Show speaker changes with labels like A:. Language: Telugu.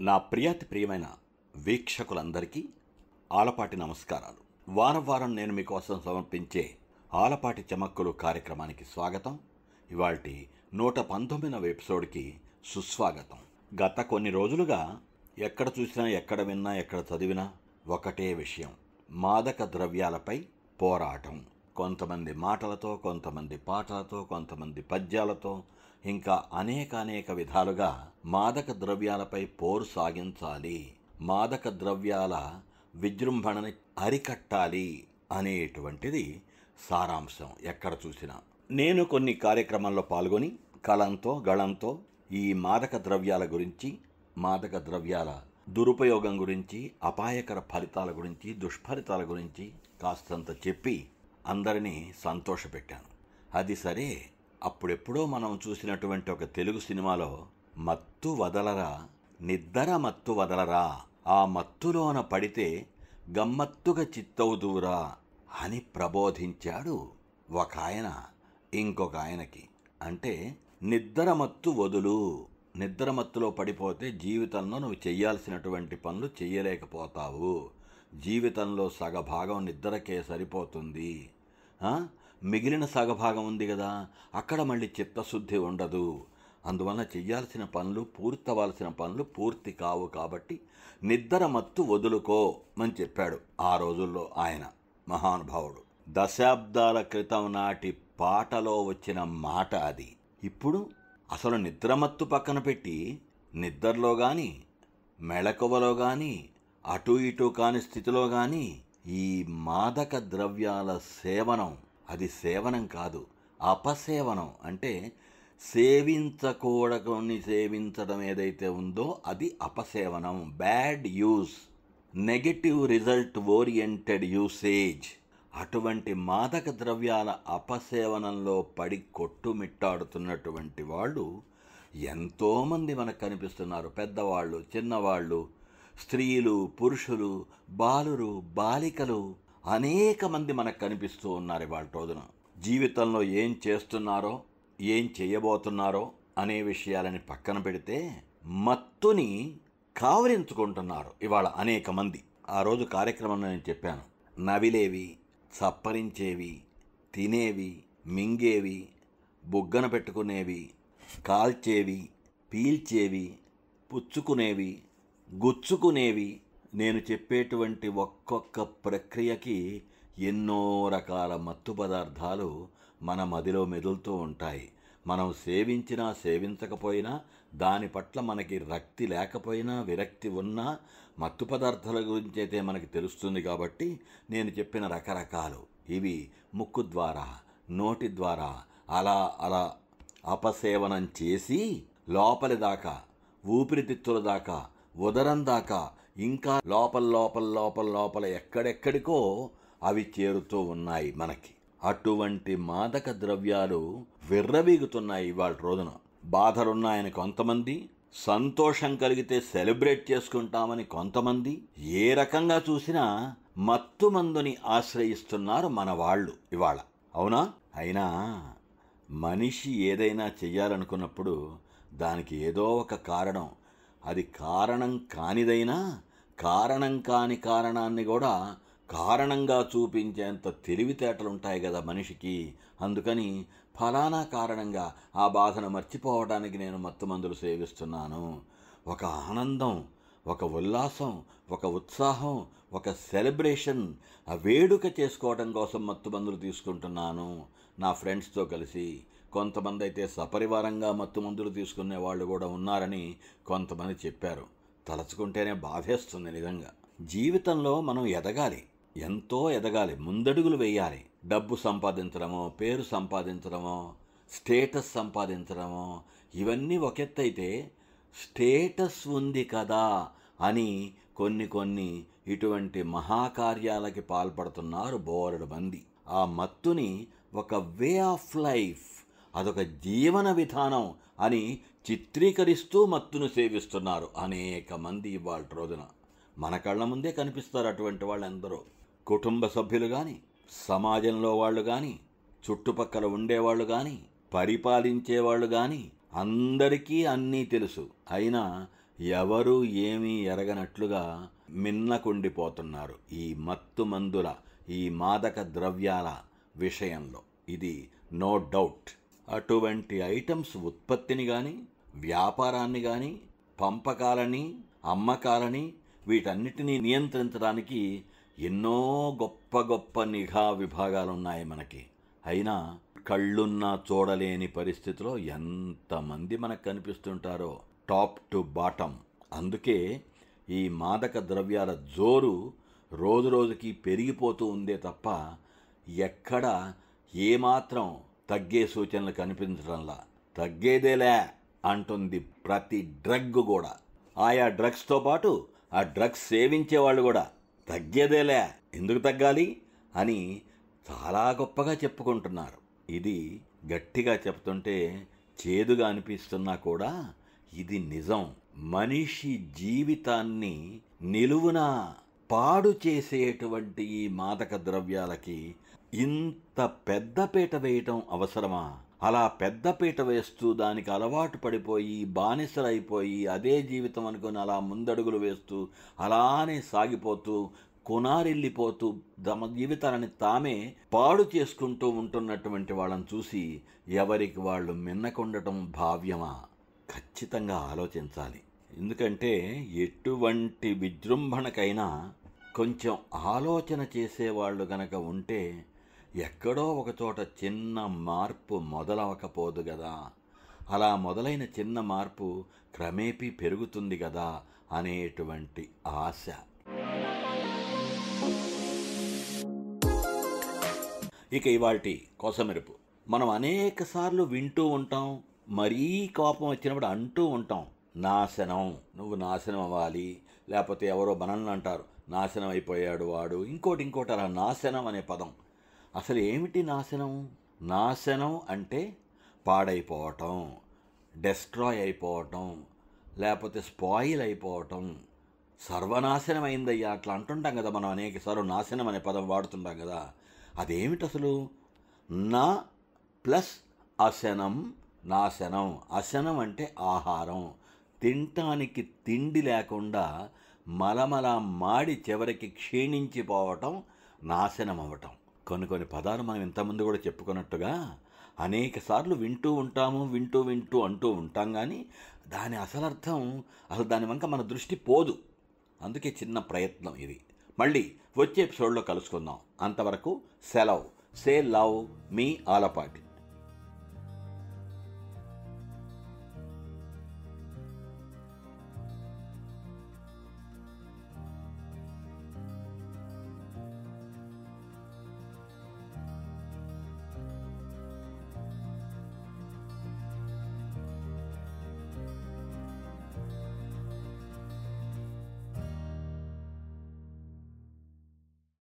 A: నా ప్రియాతి ప్రియమైన వీక్షకులందరికీ ఆలపాటి నమస్కారాలు. వారం వారం నేను మీకోసం సమర్పించే ఆలపాటి చమక్కులు కార్యక్రమానికి స్వాగతం. ఇవాల్టి నూట పంతొమ్మిదవ ఎపిసోడ్కి సుస్వాగతం. గత కొన్ని రోజులుగా ఎక్కడ చూసినా ఎక్కడ విన్నా ఎక్కడ చదివినా ఒకటే విషయం. మాదక ద్రవ్యాలపై పోరాటం. కొంతమంది మాటలతో కొంతమంది పాటలతో కొంతమంది పద్యాలతో ఇంకా అనేక అనేక విధాలుగా మాదక ద్రవ్యాలపై పోరు సాగించాలి. మాదక ద్రవ్యాల విజృంభణని అరికట్టాలి అనేటువంటిది సారాంశం. ఎక్కడ చూసినా నేను కొన్ని కార్యక్రమాల్లో పాల్గొని కలంతో గళంతో ఈ మాదక ద్రవ్యాల గురించి మాదక ద్రవ్యాల దురుపయోగం గురించి అపాయకర ఫలితాల గురించి దుష్ఫలితాల గురించి కాస్తంత చెప్పి అందరినీ సంతోషపెట్టాను. అది సరే అప్పుడెప్పుడో మనం చూసినటువంటి ఒక తెలుగు సినిమాలో మత్తు వదలరా నిద్దర మత్తు వదలరా ఆ మత్తులోన పడితే గమ్మత్తుగా చిత్తవుదూరా అని ప్రబోధించాడు ఒక ఆయన ఇంకొక ఆయనకి అంటే నిద్రమత్తు వదులు నిద్రమత్తులో పడిపోతే జీవితంలో నువ్వు చేయాల్సినటువంటి పనులు చేయలేకపోతావు జీవితంలో సగభాగం నిద్రకే సరిపోతుంది. మిగిలిన సగభాగం ఉంది కదా అక్కడ మళ్ళీ చిత్తశుద్ధి ఉండదు. అందువల్ల చెయ్యాల్సిన పనులు పూర్తవలసిన పనులు పూర్తి కావు కాబట్టి నిద్ర మత్తు వదులుకో అని చెప్పాడు ఆ రోజుల్లో ఆయన మహానుభావుడు. దశాబ్దాల క్రితం నాటి పాటలో వచ్చిన మాట అది. ఇప్పుడు అసలు నిద్రమత్తు పక్కన పెట్టి నిద్రలో కానీ మెళకువలో కానీ అటు ఇటు కాని స్థితిలో కానీ ఈ మాదక ద్రవ్యాల సేవనం అది సేవనం కాదు అపసేవనం అంటే సేవించకూడని సేవించడం ఏదైతే ఉందో అది అపసేవనం bad use negative result oriented usage. అటువంటి మాదక ద్రవ్యాల అపసేవనంలో పడి కొట్టుమిట్టాడుతున్నటువంటి వాళ్ళు ఎంతోమంది మనకు కనిపిస్తున్నారు. పెద్దవాళ్ళు చిన్నవాళ్ళు స్త్రీలు పురుషులు బాలురు బాలికలు అనేక మంది మనకు కనిపిస్తూ ఉన్నారు ఇవాళ రోజున. జీవితంలో ఏం చేస్తున్నారో ఏం చేయబోతున్నారో అనే విషయాలని పక్కన పెడితే మత్తుని కావరించుకుంటున్నారు ఇవాళ అనేక మంది. ఆ రోజు కార్యక్రమంలో నేను చెప్పాను. నవిలేవి చప్పరించేవి తినేవి మింగేవి బుగ్గన పెట్టుకునేవి కాల్చేవి పీల్చేవి పుచ్చుకునేవి గుచ్చుకునేవి నేను చెప్పేటువంటి ఒక్కొక్క ప్రక్రియకి ఎన్నో రకాల మత్తు పదార్థాలు మన మదిలో మెదులుతూ ఉంటాయి. మనం సేవించినా సేవించకపోయినా దాని పట్ల మనకి రక్తి లేకపోయినా విరక్తి ఉన్నా మత్తు పదార్థాల గురించి అయితే మనకి తెలుస్తుంది కాబట్టి నేను చెప్పిన రకరకాలు. ఇవి ముక్కు ద్వారా నోటి ద్వారా అలా అలా అపసేవనం చేసి లోపలి దాకా ఊపిరితిత్తుల దాకా ఉదరం దాకా ఇంకా లోపల లోపల లోపల లోపల ఎక్కడెక్కడికో అవి చేరుతూ ఉన్నాయి మనకి. అటువంటి మాదక ద్రవ్యాలు విర్రవీగుతున్నాయి ఇవాళ రోజున. బాధలున్నాయని కొంతమంది సంతోషం కలిగితే సెలబ్రేట్ చేసుకుంటామని కొంతమంది ఏ రకంగా చూసినా మత్తు మందుని ఆశ్రయిస్తున్నారు మన వాళ్ళు ఇవాళ. అవునా? అయినా మనిషి ఏదైనా చెయ్యాలనుకున్నప్పుడు దానికి ఏదో ఒక కారణం అది కారణం కానిదైనా కారణం కాని కారణాన్ని కూడా కారణంగా చూపించేంత తెలివితేటలు ఉంటాయి కదా మనిషికి. అందుకని ఫలానా కారణంగా ఆ బాధను మర్చిపోవడానికి నేను మత్తు మందులు సేవిస్తున్నాను. ఒక ఆనందం ఒక ఉల్లాసం ఒక ఉత్సాహం ఒక సెలబ్రేషన్ ఆ వేడుక చేసుకోవడం కోసం మత్తు మందులు తీసుకుంటున్నాను. నా ఫ్రెండ్స్తో కలిసి కొంతమంది అయితే సపరివారంగా మత్తు మందులు తీసుకునే వాళ్ళు కూడా ఉన్నారని కొంతమంది చెప్పారు. తలచుకుంటేనే బాధేస్తుంది నిజంగా. జీవితంలో మనం ఎదగాలి. ఎంతో ఎదగాలి. ముందడుగులు వేయాలి. డబ్బు సంపాదించడమో పేరు సంపాదించడమో స్టేటస్ సంపాదించడమో ఇవన్నీ ఒక ఎత్తైతే స్టేటస్ ఉంది కదా అని కొన్ని కొన్ని ఇటువంటి మహాకార్యాలకి పాల్పడుతున్నారు బోరడు మంది. ఆ మత్తుని ఒక వే ఆఫ్ లైఫ్ అదొక జీవన విధానం అని చిత్రీకరిస్తూ మత్తును సేవిస్తున్నారు అనేక మంది ఇవాళ రోజున. మన కళ్ళ ముందే కనిపిస్తారు అటువంటి వాళ్ళందరూ. కుటుంబ సభ్యులు కానీ సమాజంలో వాళ్ళు కానీ చుట్టుపక్కల ఉండేవాళ్ళు కానీ పరిపాలించేవాళ్ళు కానీ అందరికీ అన్నీ తెలుసు. అయినా ఎవరు ఏమీ ఎరగనట్లుగా మిన్నకుండిపోతున్నారు ఈ మత్తు మందుల ఈ మాదక ద్రవ్యాల విషయంలో. ఇది నో డౌట్. అటువంటి ఐటమ్స్ ఉత్పత్తిని కానీ వ్యాపారాన్ని కానీ పంపకాలని అమ్మకాలని వీటన్నిటినీ నియంత్రించడానికి ఎన్నో గొప్ప గొప్ప నిఘా విభాగాలు ఉన్నాయి మనకి. అయినా కళ్ళున్నా చూడలేని పరిస్థితిలో ఎంతమంది మనకు కనిపిస్తుంటారో టాప్ టు బాటమ్ అందుకే ఈ మాదక ద్రవ్యాల జోరు రోజు రోజుకి పెరిగిపోతూ ఉందే తప్ప ఎక్కడ ఏమాత్రం తగ్గే సూచనలు కనిపించడంలా. తగ్గేదేలే అంటుంది ప్రతి డ్రగ్ కూడా. ఆయా డ్రగ్స్తో పాటు ఆ డ్రగ్స్ సేవించే వాళ్ళు కూడా. తగ్గేదేలే ఎందుకు తగ్గాలి? అని చాలా గొప్పగా చెప్పుకుంటున్నారు. ఇది గట్టిగా చెప్తుంటే చేదుగా అనిపిస్తున్నా కూడా ఇది నిజం. మనిషి జీవితాన్ని నిలువున పాడు చేసేటువంటి ఈ మాదక ద్రవ్యాలకి ఇంత పెద్దపీట వేయటం అవసరమా? అలా పెద్దపీట వేస్తూ దానికి అలవాటు పడిపోయి బానిసలైపోయి అదే జీవితం అనుకుని అలా ముందడుగులు వేస్తూ అలానే సాగిపోతూ కొనారిల్లిపోతూ తమ జీవితాలని తామే పాడు చేసుకుంటూ ఉంటున్నటువంటి వాళ్ళని చూసి ఎవరికి వాళ్ళు మిన్నకుండటం భావ్యమా? ఖచ్చితంగా ఆలోచించాలి. ఎందుకంటే ఎటువంటి విజృంభణకైనా కొంచెం ఆలోచన చేసేవాళ్ళు గనక ఉంటే ఎక్కడో ఒకచోట చిన్న మార్పు మొదలవకపోదు కదా అలా మొదలైన చిన్న మార్పు క్రమేపీ పెరుగుతుంది కదా అనేటువంటి ఆశ. ఇక ఇవాటి కోసమెరుపు. మనం అనేక సార్లు వింటూ ఉంటాం మరీ కోపం వచ్చినప్పుడు అంటూ ఉంటాం నాశనం నువ్వు నాశనం అవ్వాలి లేకపోతే ఎవరో మనల్ని అంటారు నాశనం అయిపోయాడు వాడు ఇంకోటి ఇంకోటి అలా నాశనం అనే పదం. అసలు ఏమిటి నాశనం? నాశనం అంటే పాడైపోవటం డెస్ట్రాయ్ అయిపోవటం లేకపోతే స్పాయిల్ అయిపోవటం. సర్వనాశనం అయిందయ్యా అట్లా అంటుంటాం కదా మనం అనేక సార్లు నాశనం అనే పదం వాడుతుంటాం కదా. అదేమిటి అసలు? నా ప్లస్ అశనం నాశనం. అశనం అంటే ఆహారం. తినటానికి తిండి లేకుండా మలమల మాడి చివరికి క్షీణించిపోవటం నాశనం అవ్వటం కొన్ని కొన్ని పదాలు మనం ఇంతకుముందు కూడా చెప్పుకున్నట్టుగా అనేక సార్లు వింటూ ఉంటాము వింటూ వింటూ అంటూ ఉంటాం కానీ దాని అసలు అర్థం అసలు దాని వంక మన దృష్టి పోదు. అందుకే చిన్న ప్రయత్నం ఇది. మళ్ళీ వచ్చే ఎపిసోడ్లో కలుసుకుందాం. అంతవరకు సెలవ్. సే లవ్ మీ ఆలపాటి.